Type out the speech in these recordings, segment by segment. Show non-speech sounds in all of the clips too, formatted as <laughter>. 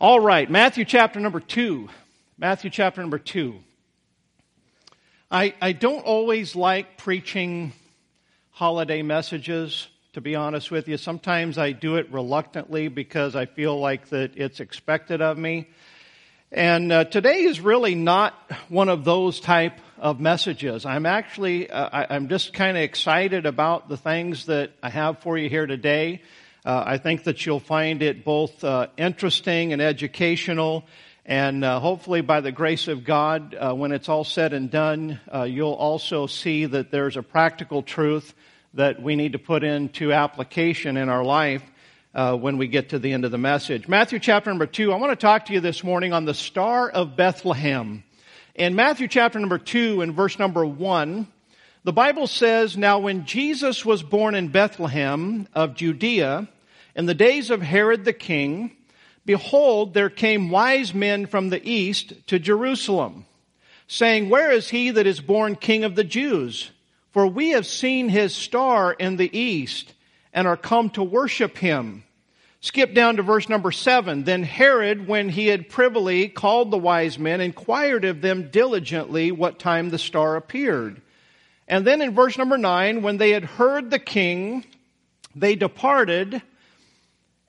All right, Matthew chapter number two. Matthew chapter number two. I, I don't always like preaching holiday messages, to be honest with you. Sometimes I do it reluctantly because I feel like that it's expected of me. And uh, today is really not one of those type of messages. I'm actually, uh, I, I'm just kind of excited about the things that I have for you here today. Uh, I think that you'll find it both uh, interesting and educational, and uh, hopefully, by the grace of God, uh, when it's all said and done, uh, you'll also see that there's a practical truth that we need to put into application in our life uh, when we get to the end of the message. Matthew chapter number two. I want to talk to you this morning on the Star of Bethlehem. In Matthew chapter number two, in verse number one, the Bible says, Now when Jesus was born in Bethlehem of Judea, in the days of Herod the king, behold, there came wise men from the east to Jerusalem, saying, Where is he that is born king of the Jews? For we have seen his star in the east and are come to worship him. Skip down to verse number seven. Then Herod, when he had privily called the wise men, inquired of them diligently what time the star appeared. And then in verse number nine, when they had heard the king, they departed,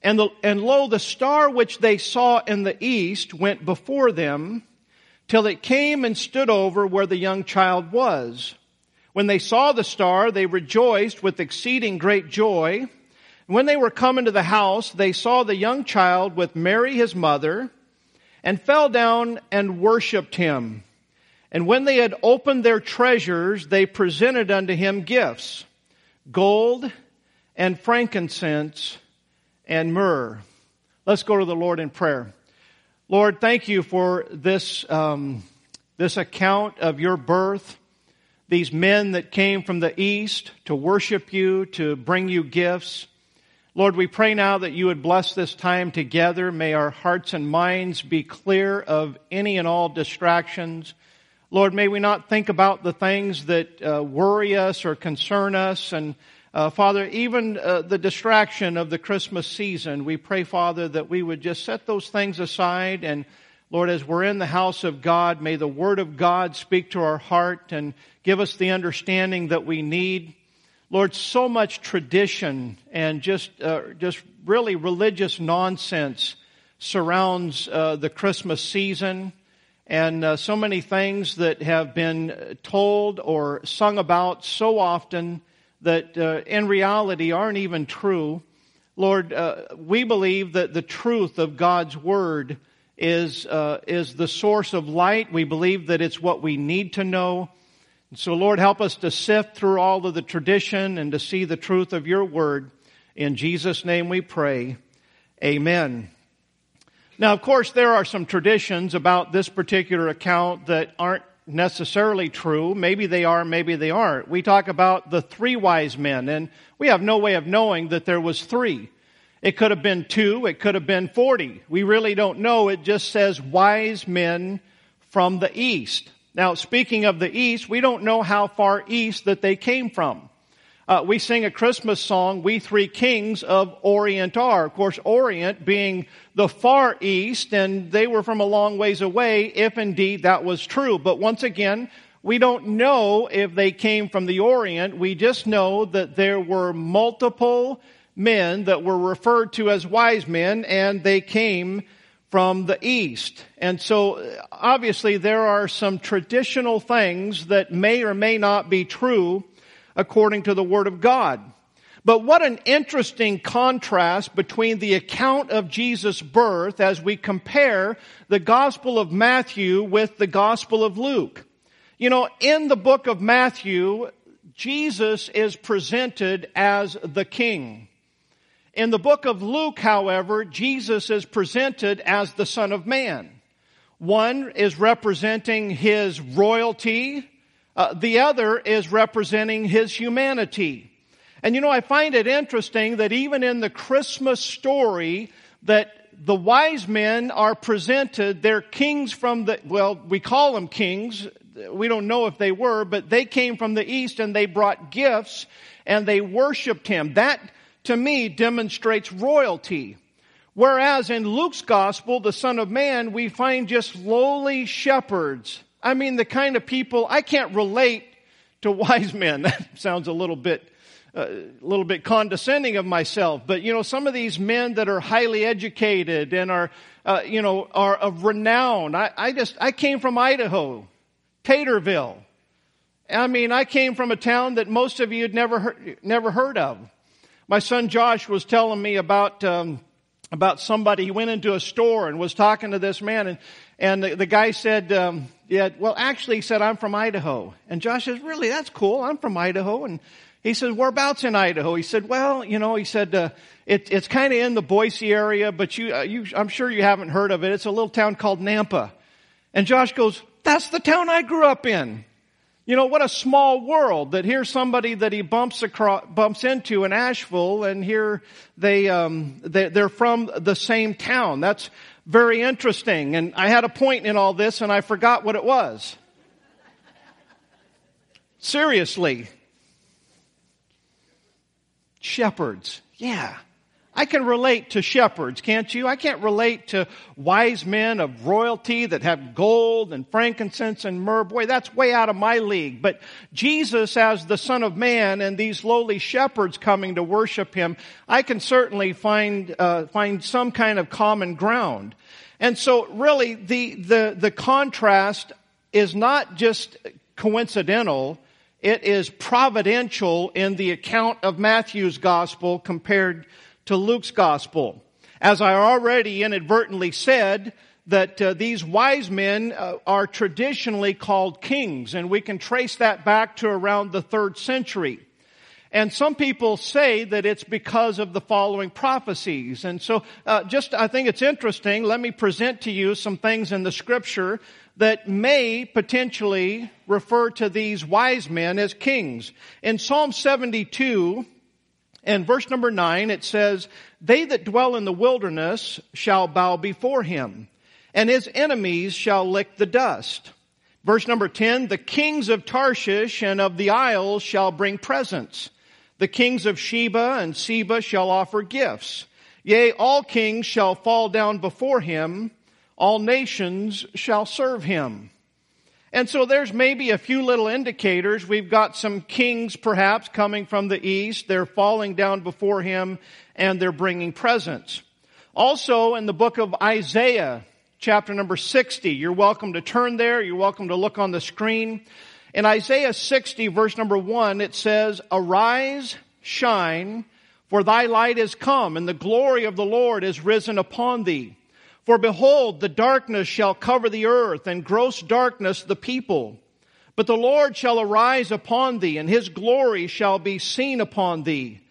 and, the, and lo, the star which they saw in the east went before them, till it came and stood over where the young child was. When they saw the star, they rejoiced with exceeding great joy. When they were come into the house, they saw the young child with Mary his mother, and fell down and worshipped him. And when they had opened their treasures, they presented unto him gifts, gold and frankincense and myrrh. Let's go to the Lord in prayer. Lord, thank you for this, um, this account of your birth. These men that came from the east to worship you, to bring you gifts. Lord, we pray now that you would bless this time together. May our hearts and minds be clear of any and all distractions. Lord, may we not think about the things that uh, worry us or concern us. And uh, Father, even uh, the distraction of the Christmas season, we pray, Father, that we would just set those things aside. And Lord, as we're in the house of God, may the Word of God speak to our heart and give us the understanding that we need. Lord, so much tradition and just, uh, just really religious nonsense surrounds uh, the Christmas season and uh, so many things that have been told or sung about so often that uh, in reality aren't even true. Lord, uh, we believe that the truth of God's Word is, uh, is the source of light. We believe that it's what we need to know. And so, Lord, help us to sift through all of the tradition and to see the truth of your Word. In Jesus' name we pray. Amen. Now, of course, there are some traditions about this particular account that aren't necessarily true. Maybe they are, maybe they aren't. We talk about the three wise men, and we have no way of knowing that there was three. It could have been two, it could have been 40. We really don't know. It just says wise men from the east. Now, speaking of the east, we don't know how far east that they came from uh, we sing a Christmas song, We Three Kings of Orient are. Of course, Orient being the far east, and they were from a long ways away, if indeed that was true. But once again, we don't know if they came from the Orient. We just know that there were multiple men that were referred to as wise men, and they came from the east. And so obviously there are some traditional things that may or may not be true according to the Word of God. But what an interesting contrast between the account of Jesus' birth as we compare the Gospel of Matthew with the Gospel of Luke. You know, in the book of Matthew, Jesus is presented as the King. In the book of Luke, however, Jesus is presented as the Son of Man. One is representing his royalty, uh, the other is representing his humanity. And you know, I find it interesting that even in the Christmas story, that the wise men are presented, they're kings from the, well, we call them kings. We don't know if they were, but they came from the east and they brought gifts and they worshiped him. That, to me, demonstrates royalty. Whereas in Luke's gospel, the Son of Man, we find just lowly shepherds. I mean, the kind of people, I can't relate to <laughs> wise men. That sounds a little bit, uh, a little bit condescending of myself. But, you know, some of these men that are highly educated and are, uh, you know, are of renown. I, I just, I came from Idaho, Taterville. I mean, I came from a town that most of you had never heard, never heard of. My son Josh was telling me about, um, about somebody. He went into a store and was talking to this man, and and the, the guy said, um, "Yeah, well, actually, he said I'm from Idaho." And Josh says, "Really? That's cool. I'm from Idaho." And he said, "Whereabouts in Idaho?" He said, "Well, you know," he said, uh, it, "It's kind of in the Boise area, but you, uh, you, I'm sure you haven't heard of it. It's a little town called Nampa." And Josh goes, "That's the town I grew up in." You know, what a small world that here's somebody that he bumps across, bumps into in Asheville and here they, um, they, they're from the same town. That's very interesting. And I had a point in all this and I forgot what it was. Seriously. Shepherds. Yeah. I can relate to shepherds, can't you? I can't relate to wise men of royalty that have gold and frankincense and myrrh. Boy, that's way out of my league. But Jesus as the Son of Man and these lowly shepherds coming to worship Him, I can certainly find, uh, find some kind of common ground. And so really the, the, the contrast is not just coincidental, it is providential in the account of Matthew's gospel compared to Luke's gospel. As I already inadvertently said, that uh, these wise men uh, are traditionally called kings, and we can trace that back to around the third century. And some people say that it's because of the following prophecies. And so, uh, just I think it's interesting. Let me present to you some things in the scripture that may potentially refer to these wise men as kings. In Psalm 72, and verse number nine, it says, They that dwell in the wilderness shall bow before him, and his enemies shall lick the dust. Verse number 10, the kings of Tarshish and of the isles shall bring presents. The kings of Sheba and Seba shall offer gifts. Yea, all kings shall fall down before him. All nations shall serve him. And so there's maybe a few little indicators. We've got some kings perhaps coming from the east. They're falling down before him and they're bringing presents. Also in the book of Isaiah, chapter number 60, you're welcome to turn there. You're welcome to look on the screen. In Isaiah 60 verse number 1, it says, Arise, shine, for thy light is come and the glory of the Lord is risen upon thee. For behold, the darkness shall cover the earth, and gross darkness the people. But the Lord shall arise upon thee, and his glory shall be seen upon thee.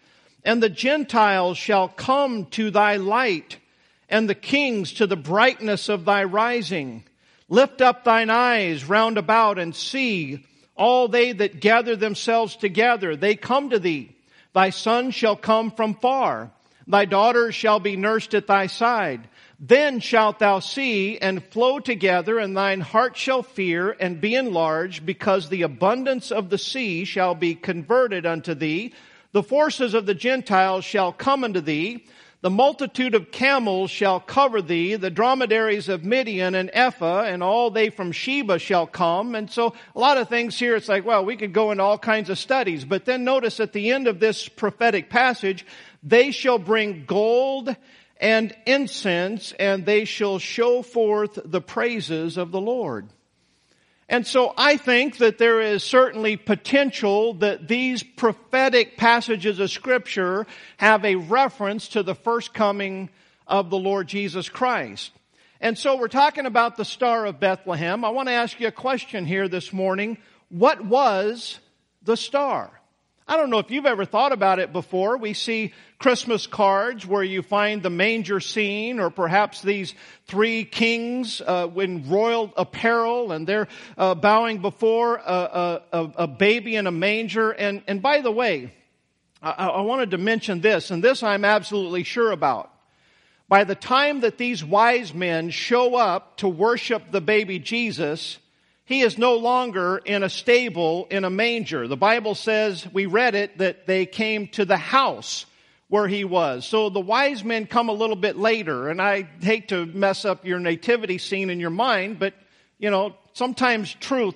And the Gentiles shall come to thy light, and the kings to the brightness of thy rising. Lift up thine eyes round about and see all they that gather themselves together, they come to thee. Thy son shall come from far. Thy daughter shall be nursed at thy side. Then shalt thou see and flow together, and thine heart shall fear and be enlarged, because the abundance of the sea shall be converted unto thee. The forces of the Gentiles shall come unto thee. The multitude of camels shall cover thee. The dromedaries of Midian and Ephah and all they from Sheba shall come. And so a lot of things here, it's like, well, we could go into all kinds of studies. But then notice at the end of this prophetic passage, they shall bring gold and incense, and they shall show forth the praises of the Lord. And so I think that there is certainly potential that these prophetic passages of scripture have a reference to the first coming of the Lord Jesus Christ. And so we're talking about the Star of Bethlehem. I want to ask you a question here this morning. What was the star? I don't know if you've ever thought about it before. We see Christmas cards where you find the manger scene or perhaps these three kings uh, in royal apparel and they're uh, bowing before a, a, a, baby in a manger. And, and by the way, I, I wanted to mention this, and this I'm absolutely sure about. By the time that these wise men show up to worship the baby Jesus, he is no longer in a stable in a manger. The Bible says, we read it, that they came to the house where he was. So the wise men come a little bit later, and I hate to mess up your nativity scene in your mind, but you know, sometimes truth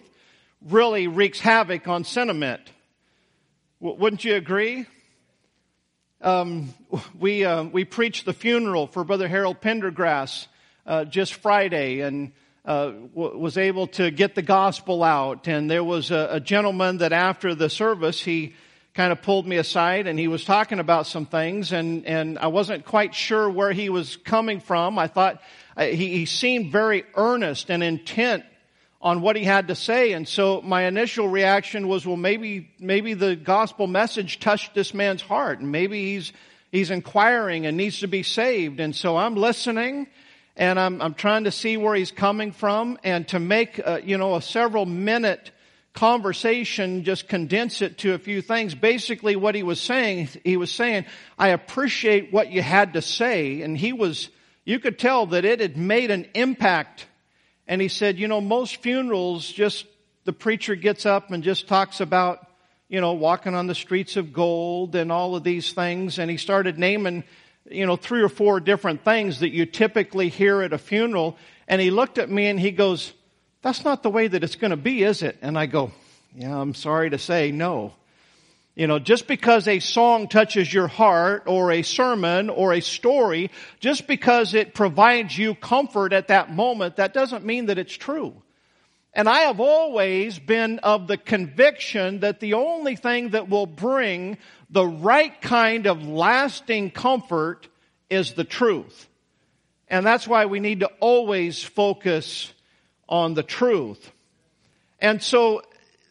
really wreaks havoc on sentiment. W- wouldn't you agree? Um, we uh, we preached the funeral for Brother Harold Pendergrass uh, just Friday, and uh, was able to get the gospel out. And there was a, a gentleman that after the service he kind of pulled me aside and he was talking about some things and, and I wasn't quite sure where he was coming from. I thought uh, he, he seemed very earnest and intent on what he had to say. And so my initial reaction was, well, maybe, maybe the gospel message touched this man's heart and maybe he's, he's inquiring and needs to be saved. And so I'm listening and I'm, I'm trying to see where he's coming from and to make, uh, you know, a several minute conversation, just condense it to a few things. Basically what he was saying, he was saying, I appreciate what you had to say. And he was, you could tell that it had made an impact. And he said, you know, most funerals just, the preacher gets up and just talks about, you know, walking on the streets of gold and all of these things. And he started naming, you know, three or four different things that you typically hear at a funeral. And he looked at me and he goes, that's not the way that it's going to be, is it? And I go, yeah, I'm sorry to say no. You know, just because a song touches your heart or a sermon or a story, just because it provides you comfort at that moment, that doesn't mean that it's true. And I have always been of the conviction that the only thing that will bring the right kind of lasting comfort is the truth. And that's why we need to always focus on the truth. And so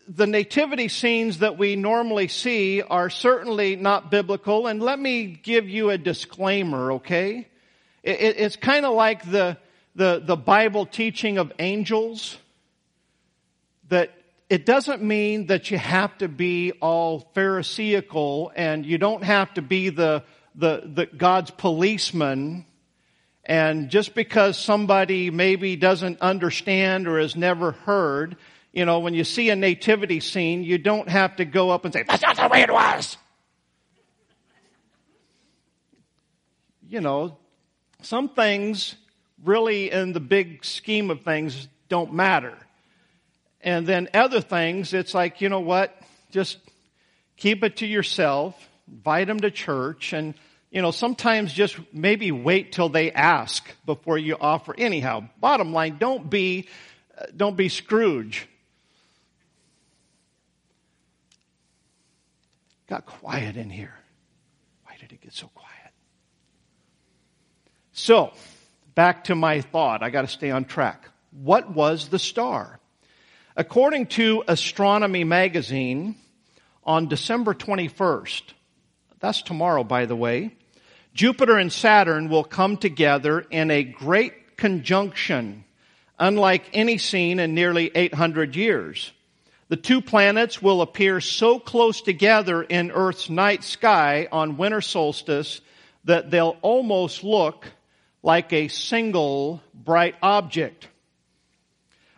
the nativity scenes that we normally see are certainly not biblical. And let me give you a disclaimer, okay? It, it's kind of like the, the, the Bible teaching of angels that it doesn't mean that you have to be all pharisaical and you don't have to be the, the, the God's policeman and just because somebody maybe doesn't understand or has never heard, you know, when you see a nativity scene, you don't have to go up and say, that's not the way it was. You know, some things really in the big scheme of things don't matter. And then other things, it's like, you know what? Just keep it to yourself, invite them to church and you know, sometimes just maybe wait till they ask before you offer. Anyhow, bottom line, don't be, uh, don't be Scrooge. Got quiet in here. Why did it get so quiet? So, back to my thought. I got to stay on track. What was the star? According to Astronomy Magazine, on December 21st, that's tomorrow, by the way, Jupiter and Saturn will come together in a great conjunction, unlike any seen in nearly 800 years. The two planets will appear so close together in Earth's night sky on winter solstice that they'll almost look like a single bright object.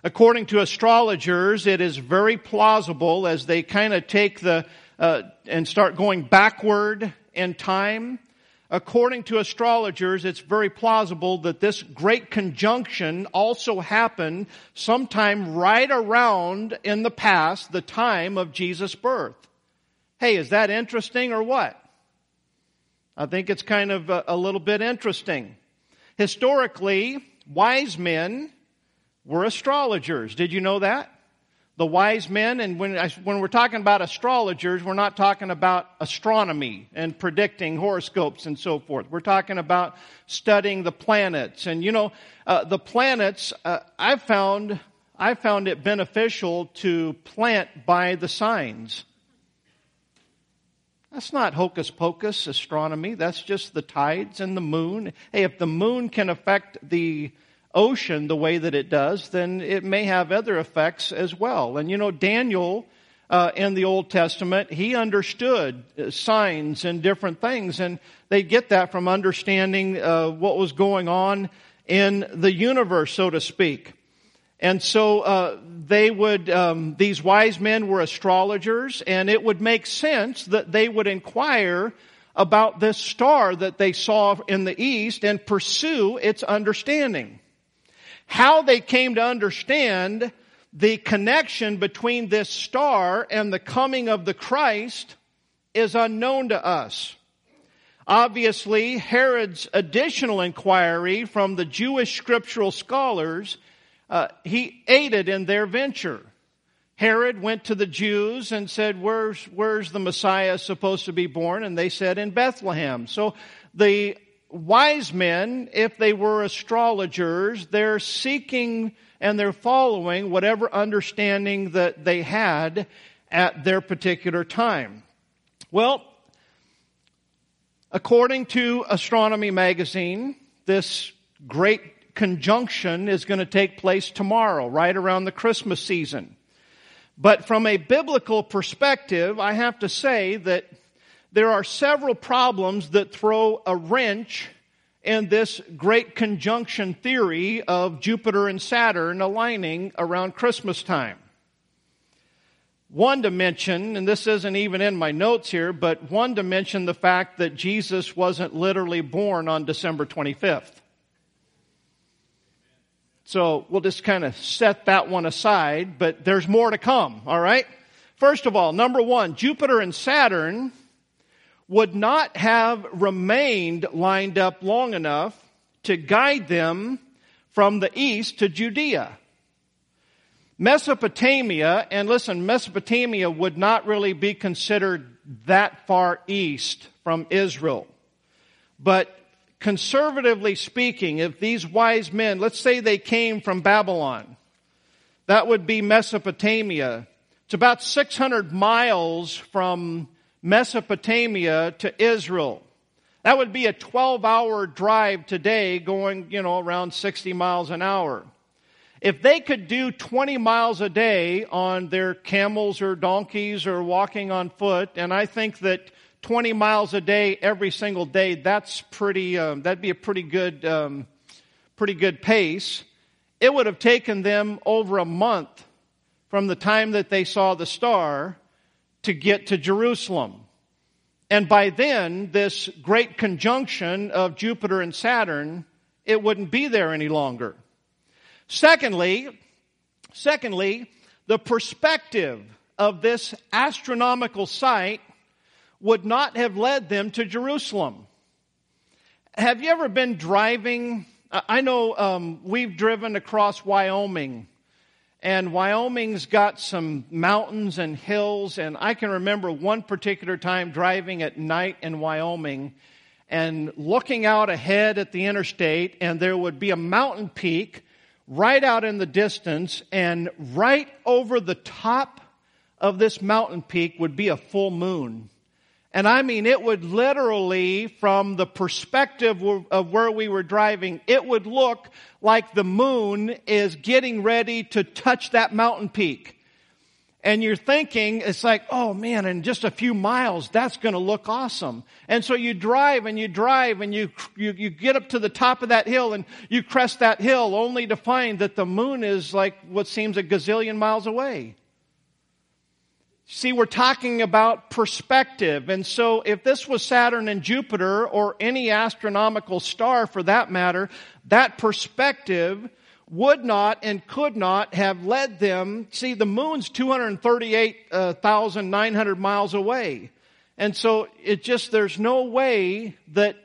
According to astrologers, it is very plausible as they kind of take the uh, and start going backward in time according to astrologers, it's very plausible that this great conjunction also happened sometime right around in the past, the time of Jesus' birth. Hey, is that interesting or what? I think it's kind of a, a little bit interesting. Historically, wise men were astrologers. Did you know that? the wise men, and when, when we're talking about astrologers, we're not talking about astronomy and predicting horoscopes and so forth. We're talking about studying the planets. And you know, uh, the planets, uh, I found, I found it beneficial to plant by the signs. That's not hocus pocus astronomy. That's just the tides and the moon. Hey, if the moon can affect the ocean the way that it does, then it may have other effects as well. And you know, Daniel uh, in the Old Testament, he understood uh, signs and different things, and they get that from understanding uh, what was going on in the universe, so to speak. And so uh, they would, um, these wise men were astrologers, and it would make sense that they would inquire about this star that they saw in the east and pursue its understanding. How they came to understand the connection between this star and the coming of the Christ is unknown to us. Obviously, Herod's additional inquiry from the Jewish scriptural scholars, uh, he aided in their venture. Herod went to the Jews and said, where's, where's the Messiah supposed to be born? And they said, in Bethlehem. So the wise men, if they were astrologers, they're seeking and they're following whatever understanding that they had at their particular time. Well, according to Astronomy Magazine, this great conjunction is going to take place tomorrow, right around the Christmas season. But from a biblical perspective, I have to say that there are several problems that throw a wrench in this great conjunction theory of Jupiter and Saturn aligning around Christmas time. One dimension, and this isn't even in my notes here, but one dimension the fact that Jesus wasn't literally born on December 25th. So we'll just kind of set that one aside, but there's more to come, all right? First of all, number one, Jupiter and Saturn would not have remained lined up long enough to guide them from the east to Judea. Mesopotamia, and listen, Mesopotamia would not really be considered that far east from Israel. But conservatively speaking, if these wise men, let's say they came from Babylon, that would be Mesopotamia. It's about 600 miles from Mesopotamia to Israel. That would be a 12 hour drive today going, you know, around 60 miles an hour. If they could do 20 miles a day on their camels or donkeys or walking on foot, and I think that 20 miles a day every single day, that's pretty, um, that'd be a pretty good, um, pretty good pace. It would have taken them over a month from the time that they saw the star to get to Jerusalem. And by then, this great conjunction of Jupiter and Saturn, it wouldn't be there any longer. Secondly, secondly, the perspective of this astronomical site would not have led them to Jerusalem. Have you ever been driving? I know um, we've driven across Wyoming, and Wyoming's got some mountains and hills, and I can remember one particular time driving at night in Wyoming and looking out ahead at the interstate, and there would be a mountain peak right out in the distance, and right over the top of this mountain peak would be a full moon. And I mean, it would literally, from the perspective of where we were driving, it would look like the moon is getting ready to touch that mountain peak. And you're thinking, it's like, oh man, in just a few miles, that's gonna look awesome. And so you drive and you drive and you, you, you get up to the top of that hill and you crest that hill only to find that the moon is like what seems a gazillion miles away. See, we're talking about perspective. And so if this was Saturn and Jupiter or any astronomical star for that matter, that perspective would not and could not have led them. See, the moon's 238,900 uh, miles away. And so it just, there's no way that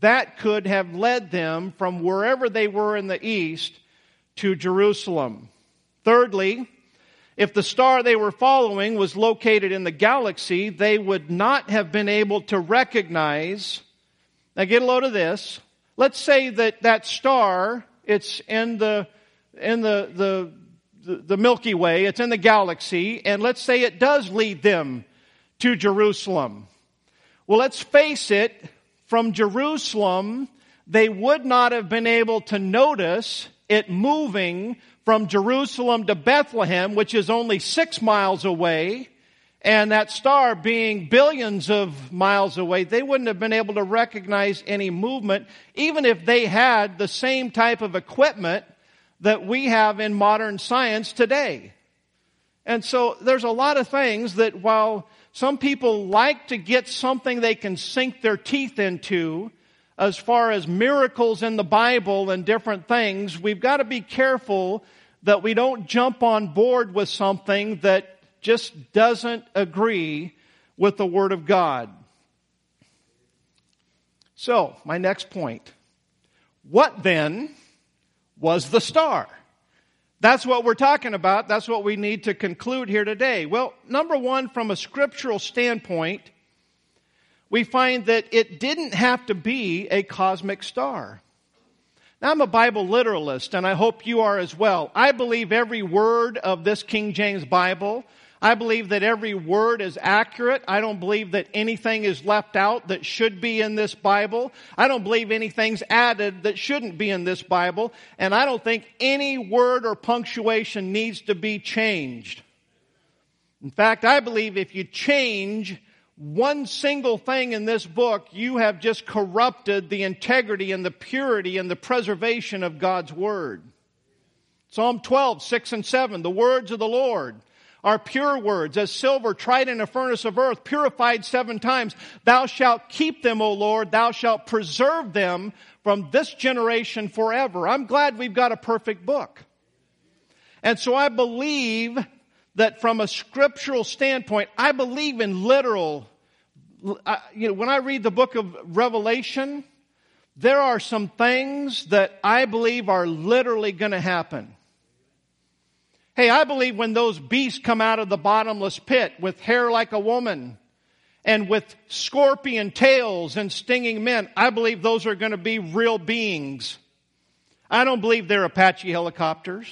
that could have led them from wherever they were in the east to Jerusalem. Thirdly, if the star they were following was located in the galaxy, they would not have been able to recognize. Now get a load of this. Let's say that that star, it's in the, in the, the, the, the Milky Way, it's in the galaxy, and let's say it does lead them to Jerusalem. Well, let's face it, from Jerusalem, they would not have been able to notice it moving from Jerusalem to Bethlehem, which is only six miles away, and that star being billions of miles away, they wouldn't have been able to recognize any movement, even if they had the same type of equipment that we have in modern science today. And so there's a lot of things that while some people like to get something they can sink their teeth into as far as miracles in the Bible and different things. We've got to be careful that we don't jump on board with something that just doesn't agree with the Word of God. So, my next point. What then was the star? That's what we're talking about. That's what we need to conclude here today. Well, number one, from a scriptural standpoint, we find that it didn't have to be a cosmic star. Now, I'm a Bible literalist, and I hope you are as well. I believe every word of this King James Bible I believe that every word is accurate. I don't believe that anything is left out that should be in this Bible. I don't believe anything's added that shouldn't be in this Bible. And I don't think any word or punctuation needs to be changed. In fact, I believe if you change one single thing in this book, you have just corrupted the integrity and the purity and the preservation of God's Word. Psalm 12, 6 and 7, the words of the Lord are pure words, as silver tried in a furnace of earth, purified seven times. Thou shalt keep them, O Lord. Thou shalt preserve them from this generation forever. I'm glad we've got a perfect book. And so I believe that from a scriptural standpoint, I believe in literal, uh, you know, when I read the book of Revelation, there are some things that I believe are literally going to happen. Hey, I believe when those beasts come out of the bottomless pit with hair like a woman and with scorpion tails and stinging men, I believe those are going to be real beings. I don't believe they're Apache helicopters.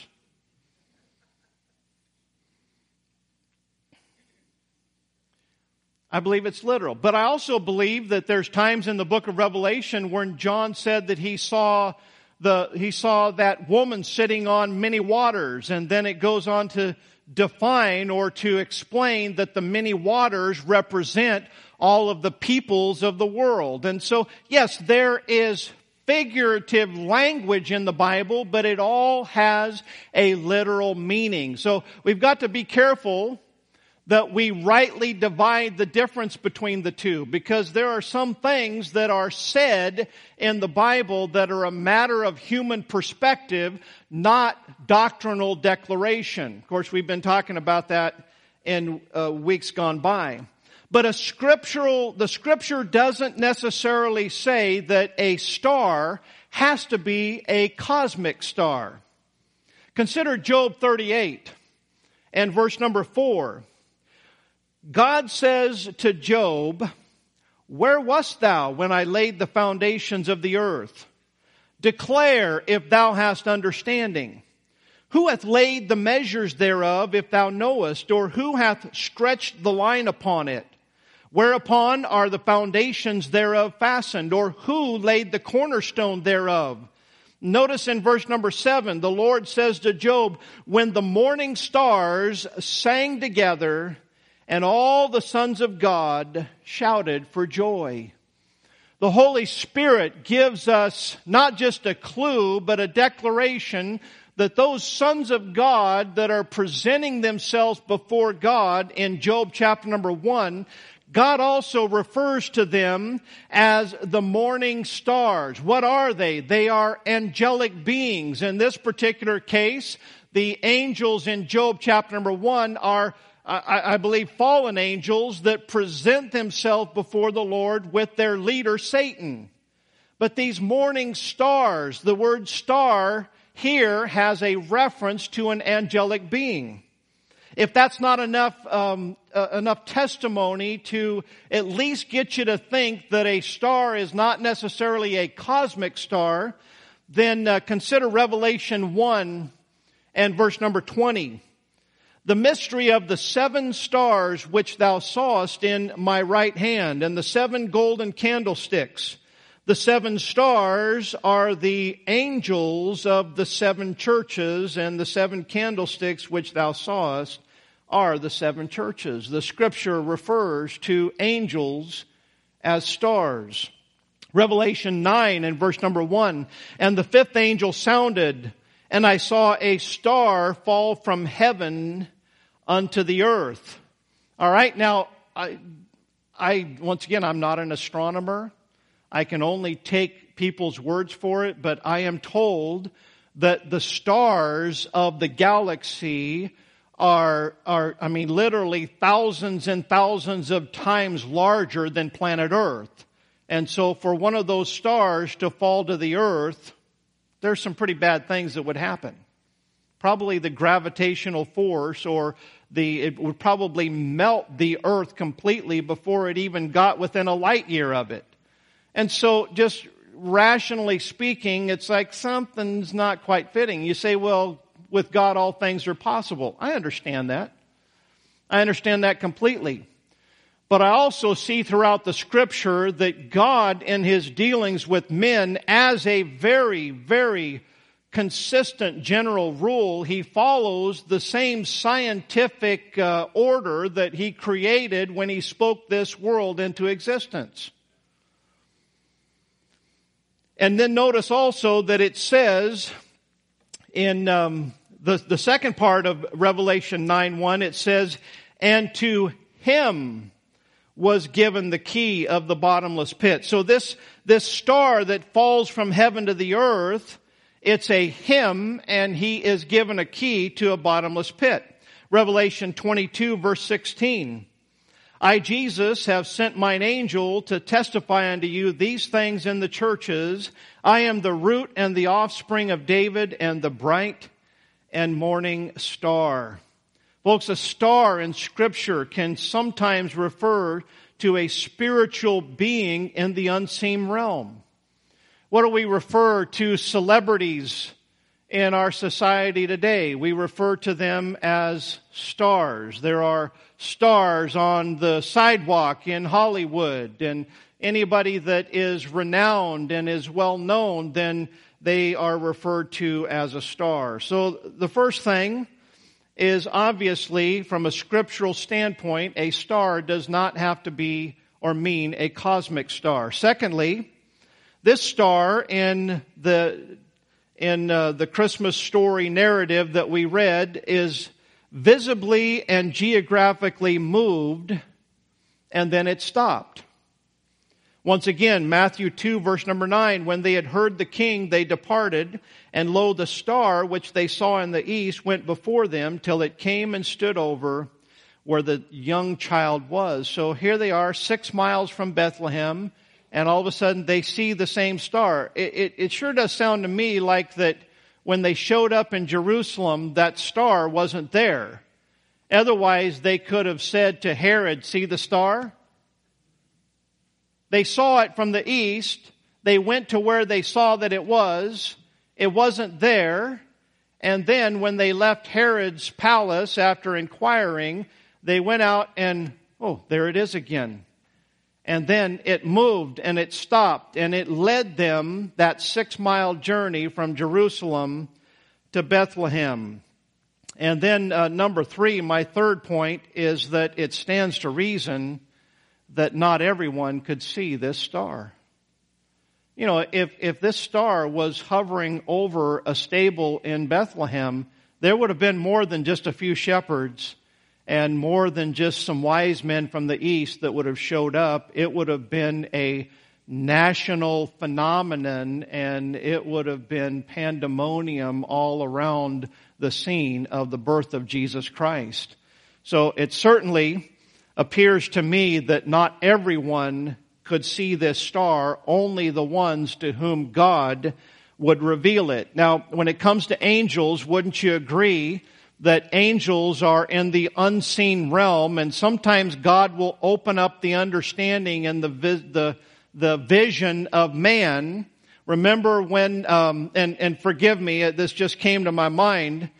I believe it's literal. But I also believe that there's times in the book of Revelation when John said that he saw the, he saw that woman sitting on many waters, and then it goes on to define or to explain that the many waters represent all of the peoples of the world. And so, yes, there is figurative language in the Bible, but it all has a literal meaning. So we've got to be careful that we rightly divide the difference between the two because there are some things that are said in the Bible that are a matter of human perspective, not doctrinal declaration. Of course, we've been talking about that in uh, weeks gone by. But a scriptural, the scripture doesn't necessarily say that a star has to be a cosmic star. Consider Job 38 and verse number 4. God says to Job, Where wast thou when I laid the foundations of the earth? Declare if thou hast understanding. Who hath laid the measures thereof, if thou knowest, or who hath stretched the line upon it? Whereupon are the foundations thereof fastened, or who laid the cornerstone thereof? Notice in verse number seven, the Lord says to Job, when the morning stars sang together, and all the sons of God shouted for joy. The Holy Spirit gives us not just a clue, but a declaration that those sons of God that are presenting themselves before God in Job chapter number one, God also refers to them as the morning stars. What are they? They are angelic beings. In this particular case, the angels in Job chapter number one are I, I, believe, fallen angels that present themselves before the Lord with their leader, Satan. But these morning stars, the word star here has a reference to an angelic being. If that's not enough, um, uh, enough testimony to at least get you to think that a star is not necessarily a cosmic star, then uh, consider Revelation 1 and verse number 20 the mystery of the seven stars which thou sawest in my right hand, and the seven golden candlesticks. The seven stars are the angels of the seven churches, and the seven candlesticks which thou sawest are the seven churches. The scripture refers to angels as stars. Revelation 9 and verse number 1. And the fifth angel sounded, and I saw a star fall from heaven unto the earth. All right, now I, I, once again, I'm not an astronomer. I can only take people's words for it, but I am told that the stars of the galaxy are, are, I mean, literally thousands and thousands of times larger than planet Earth. And so for one of those stars to fall to the earth, there's some pretty bad things that would happen. Probably the gravitational force or the, it would probably melt the earth completely before it even got within a light year of it. And so just rationally speaking, it's like something's not quite fitting. You say, well, with God all things are possible. I understand that. I understand that completely. But I also see throughout the scripture that God in his dealings with men as a very, very consistent general rule, he follows the same scientific uh, order that he created when he spoke this world into existence. And then notice also that it says in um, the, the second part of Revelation 9 1, it says, And to him was given the key of the bottomless pit. So this, this star that falls from heaven to the earth, it's a him and he is given a key to a bottomless pit. Revelation 22 verse 16. I, Jesus, have sent mine angel to testify unto you these things in the churches. I am the root and the offspring of David and the bright and morning star. Folks, a star in scripture can sometimes refer to a spiritual being in the unseen realm. What do we refer to celebrities in our society today? We refer to them as stars. There are stars on the sidewalk in Hollywood and anybody that is renowned and is well known, then they are referred to as a star. So the first thing is obviously, from a scriptural standpoint, a star does not have to be or mean a cosmic star. Secondly, this star in the in uh, the Christmas story narrative that we read is visibly and geographically moved, and then it stopped. Once again, Matthew 2 verse number 9, when they had heard the king, they departed, and lo, the star which they saw in the east went before them till it came and stood over where the young child was. So here they are, six miles from Bethlehem, and all of a sudden they see the same star. It, it, it sure does sound to me like that when they showed up in Jerusalem, that star wasn't there. Otherwise, they could have said to Herod, see the star? They saw it from the east. They went to where they saw that it was. It wasn't there. And then when they left Herod's palace after inquiring, they went out and, oh, there it is again. And then it moved and it stopped and it led them that six mile journey from Jerusalem to Bethlehem. And then uh, number three, my third point is that it stands to reason that not everyone could see this star. You know, if, if this star was hovering over a stable in Bethlehem, there would have been more than just a few shepherds and more than just some wise men from the east that would have showed up. It would have been a national phenomenon and it would have been pandemonium all around the scene of the birth of Jesus Christ. So it certainly appears to me that not everyone could see this star, only the ones to whom God would reveal it. Now, when it comes to angels, wouldn't you agree that angels are in the unseen realm and sometimes God will open up the understanding and the, the, the vision of man. Remember when, um, and, and forgive me, this just came to my mind.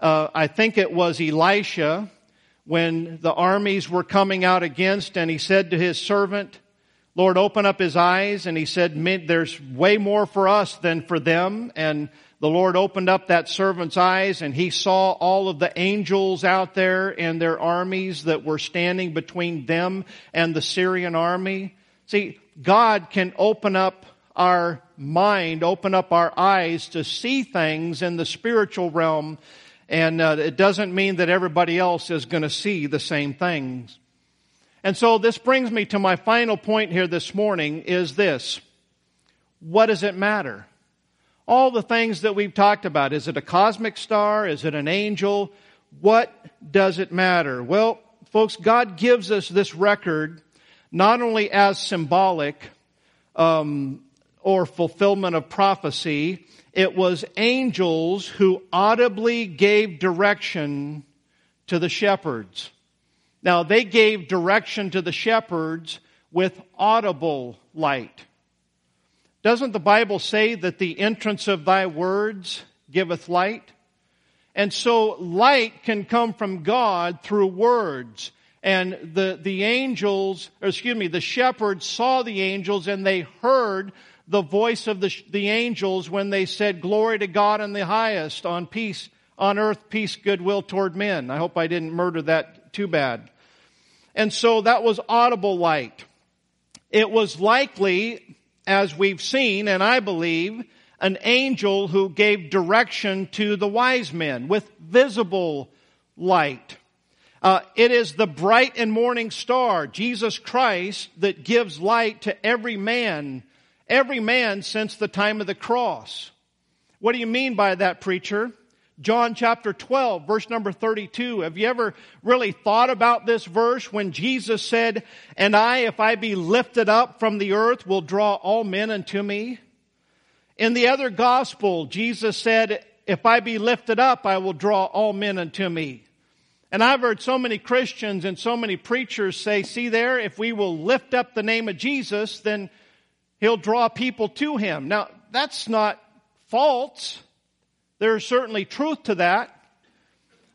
Uh, I think it was Elisha when the armies were coming out against and he said to his servant, Lord, open up his eyes. And he said, there's way more for us than for them. And the Lord opened up that servant's eyes and he saw all of the angels out there and their armies that were standing between them and the Syrian army. See, God can open up our mind, open up our eyes to see things in the spiritual realm and uh, it doesn't mean that everybody else is going to see the same things. And so this brings me to my final point here this morning is this. What does it matter? All the things that we've talked about. Is it a cosmic star? Is it an angel? What does it matter? Well, folks, God gives us this record not only as symbolic um, or fulfillment of prophecy, it was angels who audibly gave direction to the shepherds. Now, they gave direction to the shepherds with audible light. Doesn't the Bible say that the entrance of thy words giveth light? And so light can come from God through words. And the, the angels, excuse me, the shepherds saw the angels and they heard the voice of the, the angels when they said, glory to God in the highest on peace, on earth, peace, goodwill toward men. I hope I didn't murder that too bad. And so that was audible light. It was likely, as we've seen, and I believe, an angel who gave direction to the wise men with visible light. Uh, it is the bright and morning star, Jesus Christ, that gives light to every man, every man since the time of the cross. What do you mean by that, preacher? John chapter 12, verse number 32. Have you ever really thought about this verse when Jesus said, And I, if I be lifted up from the earth, will draw all men unto me? In the other gospel, Jesus said, If I be lifted up, I will draw all men unto me. And I've heard so many Christians and so many preachers say, see there, if we will lift up the name of Jesus, then he'll draw people to him. Now, that's not false. There's certainly truth to that.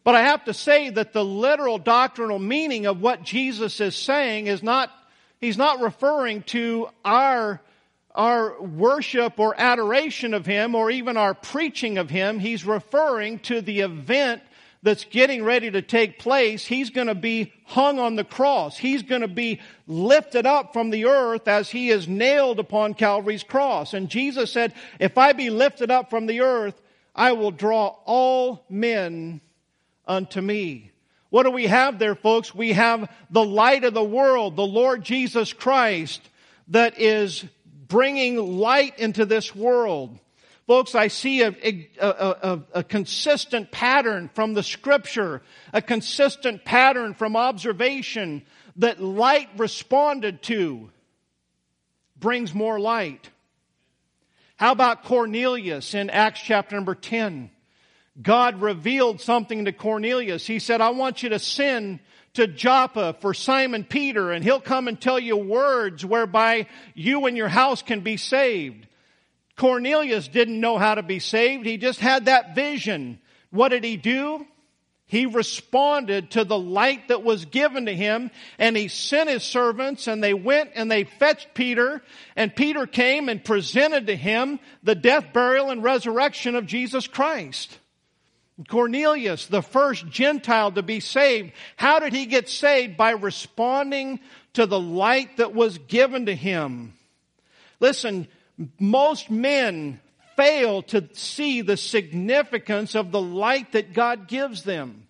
But I have to say that the literal doctrinal meaning of what Jesus is saying is not, he's not referring to our, our worship or adoration of him or even our preaching of him. He's referring to the event that's getting ready to take place, he's going to be hung on the cross. He's going to be lifted up from the earth as he is nailed upon Calvary's cross. And Jesus said, if I be lifted up from the earth, I will draw all men unto me. What do we have there, folks? We have the light of the world, the Lord Jesus Christ, that is bringing light into this world. Folks, I see a, a, a, a, consistent pattern from the scripture, a consistent pattern from observation that light responded to brings more light. How about Cornelius in Acts chapter number 10? God revealed something to Cornelius. He said, I want you to send to Joppa for Simon Peter and he'll come and tell you words whereby you and your house can be saved. Cornelius didn't know how to be saved. He just had that vision. What did he do? He responded to the light that was given to him and he sent his servants and they went and they fetched Peter and Peter came and presented to him the death, burial, and resurrection of Jesus Christ. Cornelius, the first Gentile to be saved, how did he get saved? By responding to the light that was given to him. Listen, most men fail to see the significance of the light that God gives them.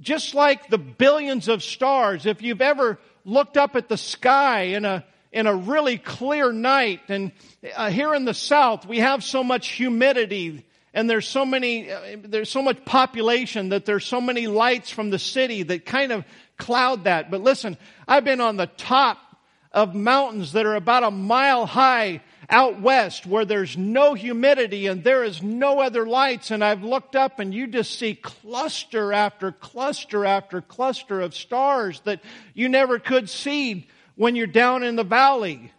Just like the billions of stars, if you've ever looked up at the sky in a in a really clear night, and uh, here in the South we have so much humidity, and there's so many, uh, there's so much population that there's so many lights from the city that kind of cloud that. But listen, I've been on the top of mountains that are about a mile high out west where there's no humidity and there is no other lights and I've looked up and you just see cluster after cluster after cluster of stars that you never could see when you're down in the valley.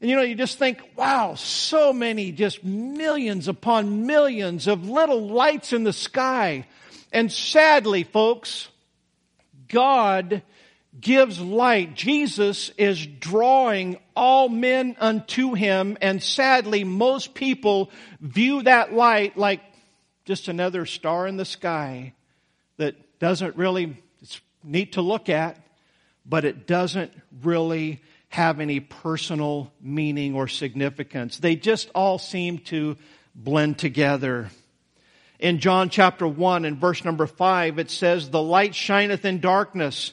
And you know, you just think, wow, so many, just millions upon millions of little lights in the sky. And sadly, folks, God gives light. Jesus is drawing all men unto him, and sadly, most people view that light like just another star in the sky that doesn't really, it's neat to look at, but it doesn't really have any personal meaning or significance. They just all seem to blend together. In John chapter 1 and verse number 5, it says, The light shineth in darkness,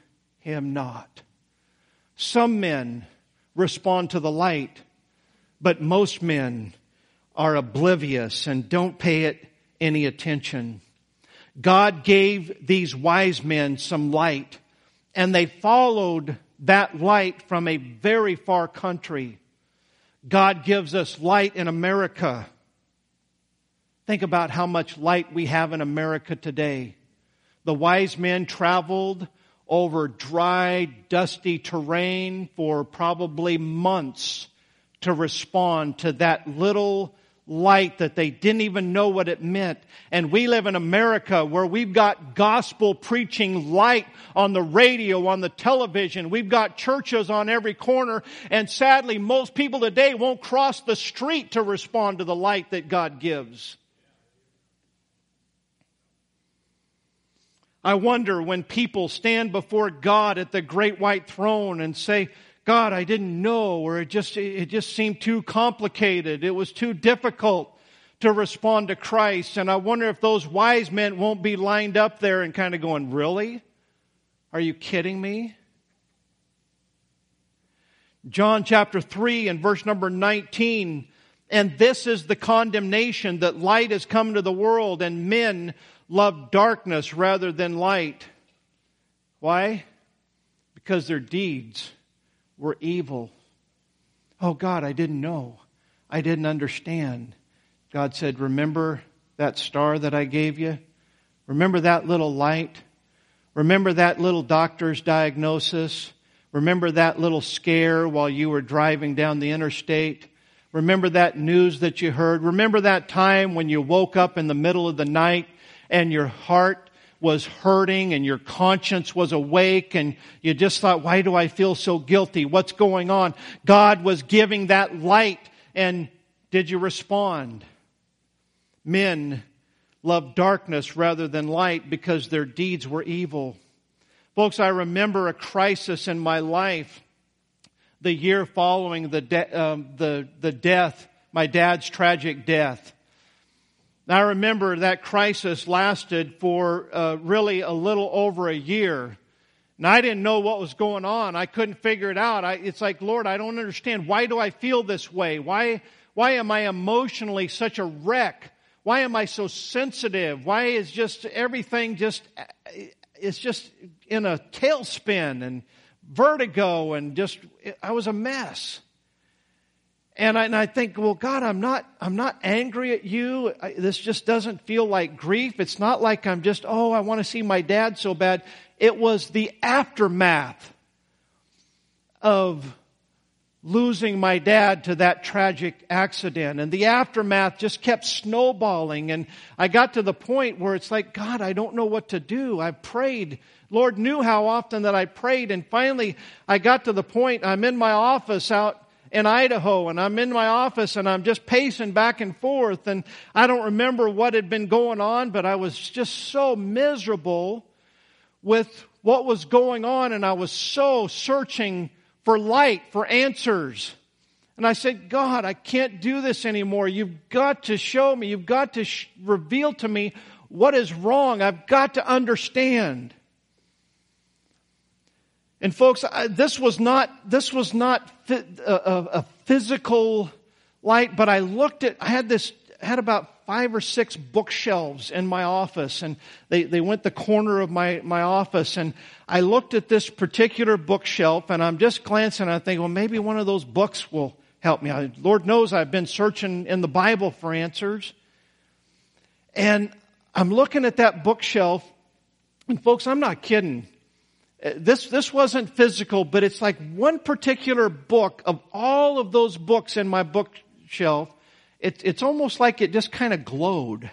him not. Some men respond to the light, but most men are oblivious and don't pay it any attention. God gave these wise men some light and they followed that light from a very far country. God gives us light in America. Think about how much light we have in America today. The wise men traveled over dry, dusty terrain for probably months to respond to that little light that they didn't even know what it meant. And we live in America where we've got gospel preaching light on the radio, on the television. We've got churches on every corner. And sadly, most people today won't cross the street to respond to the light that God gives. I wonder when people stand before God at the great white throne and say, God, I didn't know, or it just, it just seemed too complicated. It was too difficult to respond to Christ. And I wonder if those wise men won't be lined up there and kind of going, really? Are you kidding me? John chapter 3 and verse number 19. And this is the condemnation that light has come to the world and men love darkness rather than light. Why? Because their deeds were evil. Oh God, I didn't know. I didn't understand. God said, Remember that star that I gave you? Remember that little light? Remember that little doctor's diagnosis? Remember that little scare while you were driving down the interstate? Remember that news that you heard? Remember that time when you woke up in the middle of the night and your heart was hurting and your conscience was awake and you just thought, why do I feel so guilty? What's going on? God was giving that light and did you respond? Men loved darkness rather than light because their deeds were evil. Folks, I remember a crisis in my life the year following the, de- um, the, the death, my dad's tragic death. I remember that crisis lasted for uh, really a little over a year. And I didn't know what was going on. I couldn't figure it out. I, it's like, Lord, I don't understand. Why do I feel this way? Why, why am I emotionally such a wreck? Why am I so sensitive? Why is just everything just, it's just in a tailspin and vertigo and just, I was a mess. And I, and I, think, well, God, I'm not, I'm not angry at you. I, this just doesn't feel like grief. It's not like I'm just, oh, I want to see my dad so bad. It was the aftermath of losing my dad to that tragic accident. And the aftermath just kept snowballing. And I got to the point where it's like, God, I don't know what to do. I prayed. Lord knew how often that I prayed. And finally, I got to the point, I'm in my office out in Idaho and I'm in my office and I'm just pacing back and forth and I don't remember what had been going on, but I was just so miserable with what was going on and I was so searching for light, for answers. And I said, God, I can't do this anymore. You've got to show me. You've got to sh- reveal to me what is wrong. I've got to understand. And folks, this was not, this was not a, a, physical light, but I looked at, I had this, had about five or six bookshelves in my office and they, they went the corner of my, my office and I looked at this particular bookshelf and I'm just glancing and I think, well, maybe one of those books will help me. I, Lord knows I've been searching in the Bible for answers. And I'm looking at that bookshelf and folks, I'm not kidding. This, this wasn't physical, but it's like one particular book of all of those books in my bookshelf. It, it's almost like it just kind of glowed.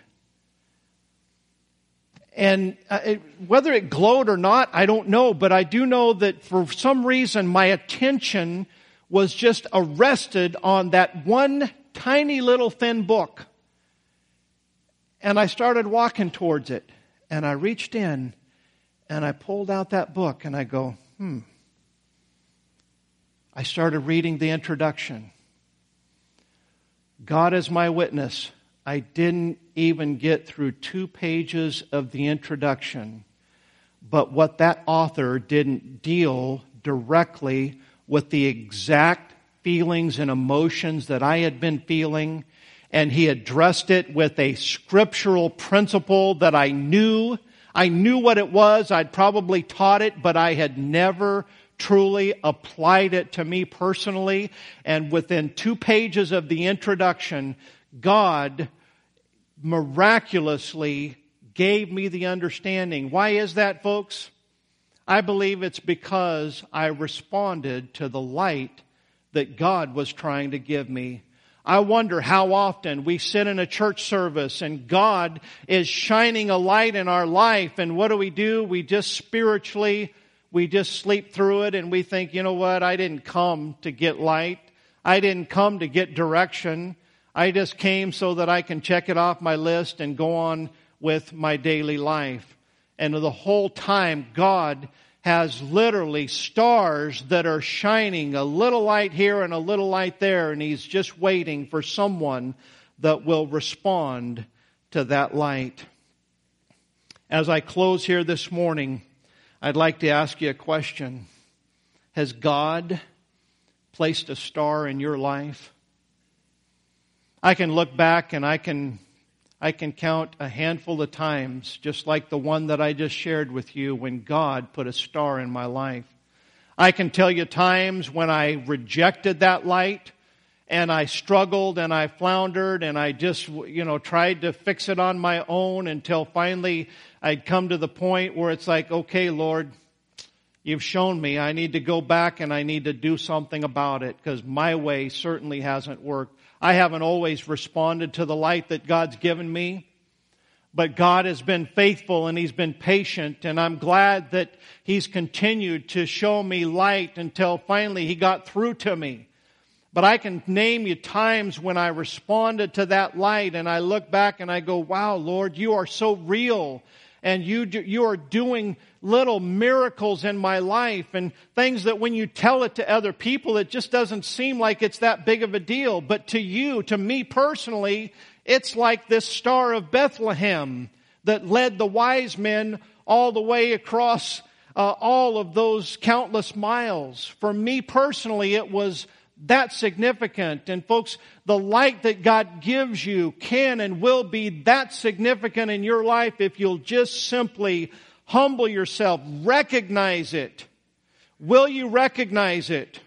And uh, it, whether it glowed or not, I don't know, but I do know that for some reason my attention was just arrested on that one tiny little thin book. And I started walking towards it. And I reached in and I pulled out that book and I go, hmm. I started reading the introduction. God is my witness. I didn't even get through two pages of the introduction. But what that author didn't deal directly with the exact feelings and emotions that I had been feeling, and he addressed it with a scriptural principle that I knew. I knew what it was. I'd probably taught it, but I had never truly applied it to me personally. And within two pages of the introduction, God miraculously gave me the understanding. Why is that, folks? I believe it's because I responded to the light that God was trying to give me. I wonder how often we sit in a church service and God is shining a light in our life and what do we do? We just spiritually, we just sleep through it and we think, you know what? I didn't come to get light. I didn't come to get direction. I just came so that I can check it off my list and go on with my daily life. And the whole time, God has literally stars that are shining, a little light here and a little light there, and He's just waiting for someone that will respond to that light. As I close here this morning, I'd like to ask you a question. Has God placed a star in your life? I can look back and I can, I can count a handful of times, just like the one that I just shared with you, when God put a star in my life. I can tell you times when I rejected that light and I struggled and I floundered and I just, you know, tried to fix it on my own until finally I'd come to the point where it's like, okay, Lord, you've shown me I need to go back and I need to do something about it because my way certainly hasn't worked. I haven't always responded to the light that God's given me. But God has been faithful and He's been patient and I'm glad that He's continued to show me light until finally He got through to me. But I can name you times when I responded to that light and I look back and I go, wow, Lord, you are so real and you, do, you are doing little miracles in my life and things that when you tell it to other people, it just doesn't seem like it's that big of a deal. But to you, to me personally, it's like this star of Bethlehem that led the wise men all the way across uh, all of those countless miles. For me personally, it was that significant. And folks, the light that God gives you can and will be that significant in your life if you'll just simply humble yourself, recognize it. Will you recognize it?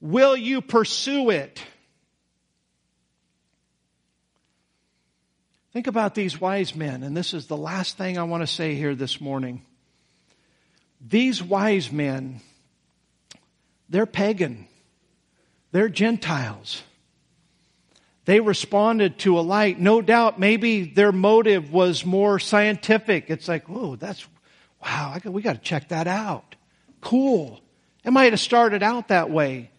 Will you pursue it? Think about these wise men, and this is the last thing I want to say here this morning. These wise men, they're pagan. They're Gentiles. They responded to a light. No doubt, maybe their motive was more scientific. It's like, whoa, that's, wow, got, we got to check that out. Cool. It might have started out that way.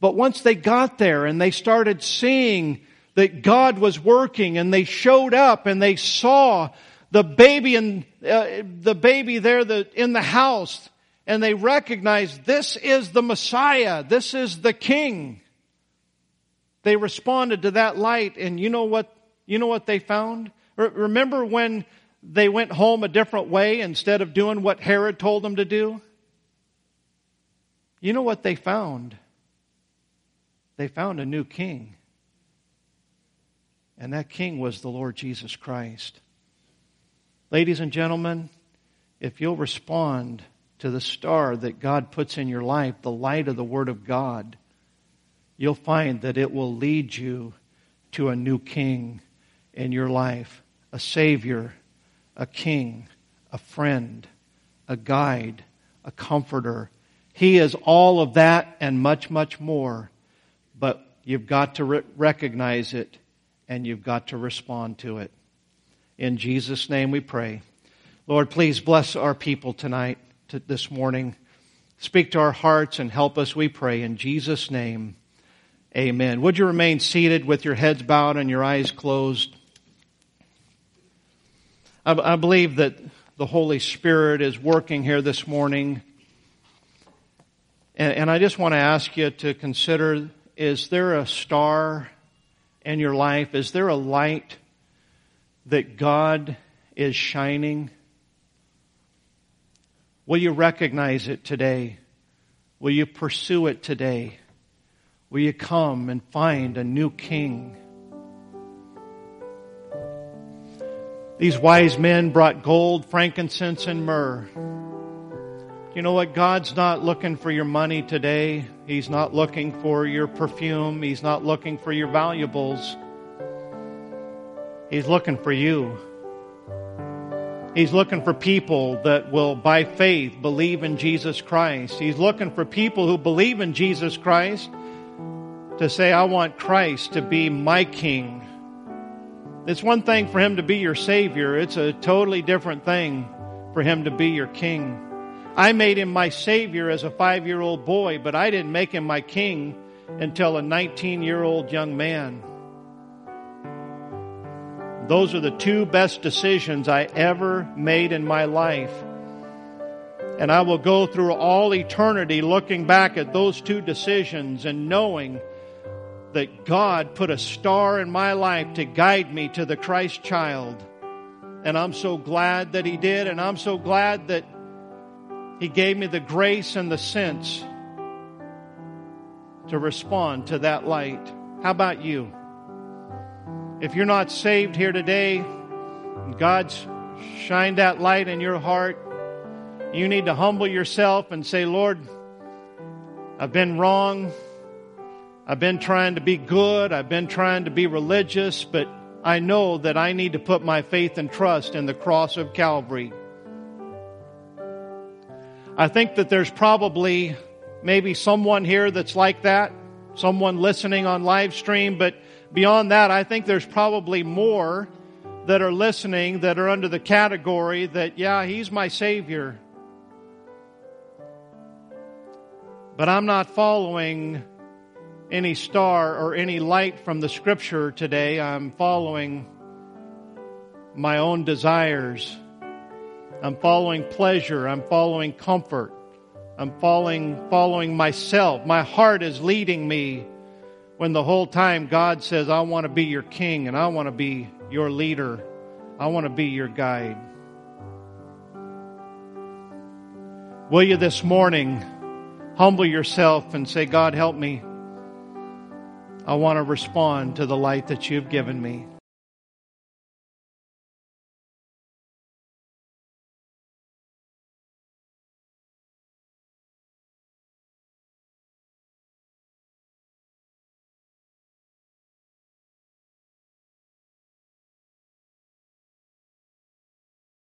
But once they got there and they started seeing that God was working and they showed up and they saw the baby and uh, the baby there the, in the house and they recognized this is the Messiah, this is the King. They responded to that light, and you know what? You know what they found? Remember when they went home a different way instead of doing what Herod told them to do? You know what they found? They found a new king. And that king was the Lord Jesus Christ. Ladies and gentlemen, if you'll respond to the star that God puts in your life, the light of the Word of God, you'll find that it will lead you to a new king in your life, a savior, a king, a friend, a guide, a comforter. He is all of that and much, much more. But you've got to re- recognize it and you've got to respond to it. In Jesus' name we pray. Lord, please bless our people tonight, this morning. Speak to our hearts and help us, we pray. In Jesus' name, amen. Would you remain seated with your heads bowed and your eyes closed? I, I believe that the Holy Spirit is working here this morning. And, and I just want to ask you to consider is there a star in your life? Is there a light that God is shining? Will you recognize it today? Will you pursue it today? Will you come and find a new king? These wise men brought gold, frankincense, and myrrh. You know what? God's not looking for your money today. He's not looking for your perfume. He's not looking for your valuables. He's looking for you. He's looking for people that will, by faith, believe in Jesus Christ. He's looking for people who believe in Jesus Christ to say, I want Christ to be my king. It's one thing for him to be your Savior, it's a totally different thing for him to be your King. I made him my Savior as a five year old boy, but I didn't make him my King until a 19 year old young man. Those are the two best decisions I ever made in my life. And I will go through all eternity looking back at those two decisions and knowing that God put a star in my life to guide me to the Christ child. And I'm so glad that He did, and I'm so glad that He gave me the grace and the sense to respond to that light. How about you? If you're not saved here today, God's shined that light in your heart, you need to humble yourself and say, Lord, I've been wrong. I've been trying to be good. I've been trying to be religious, but I know that I need to put my faith and trust in the cross of Calvary. I think that there's probably maybe someone here that's like that, someone listening on live stream, but beyond that, I think there's probably more that are listening that are under the category that, yeah, he's my Savior. But I'm not following any star or any light from the scripture today. I'm following my own desires. I'm following pleasure. I'm following comfort. I'm following, following myself. My heart is leading me when the whole time God says, I want to be your king and I want to be your leader. I want to be your guide. Will you this morning humble yourself and say, God, help me? I want to respond to the light that you've given me.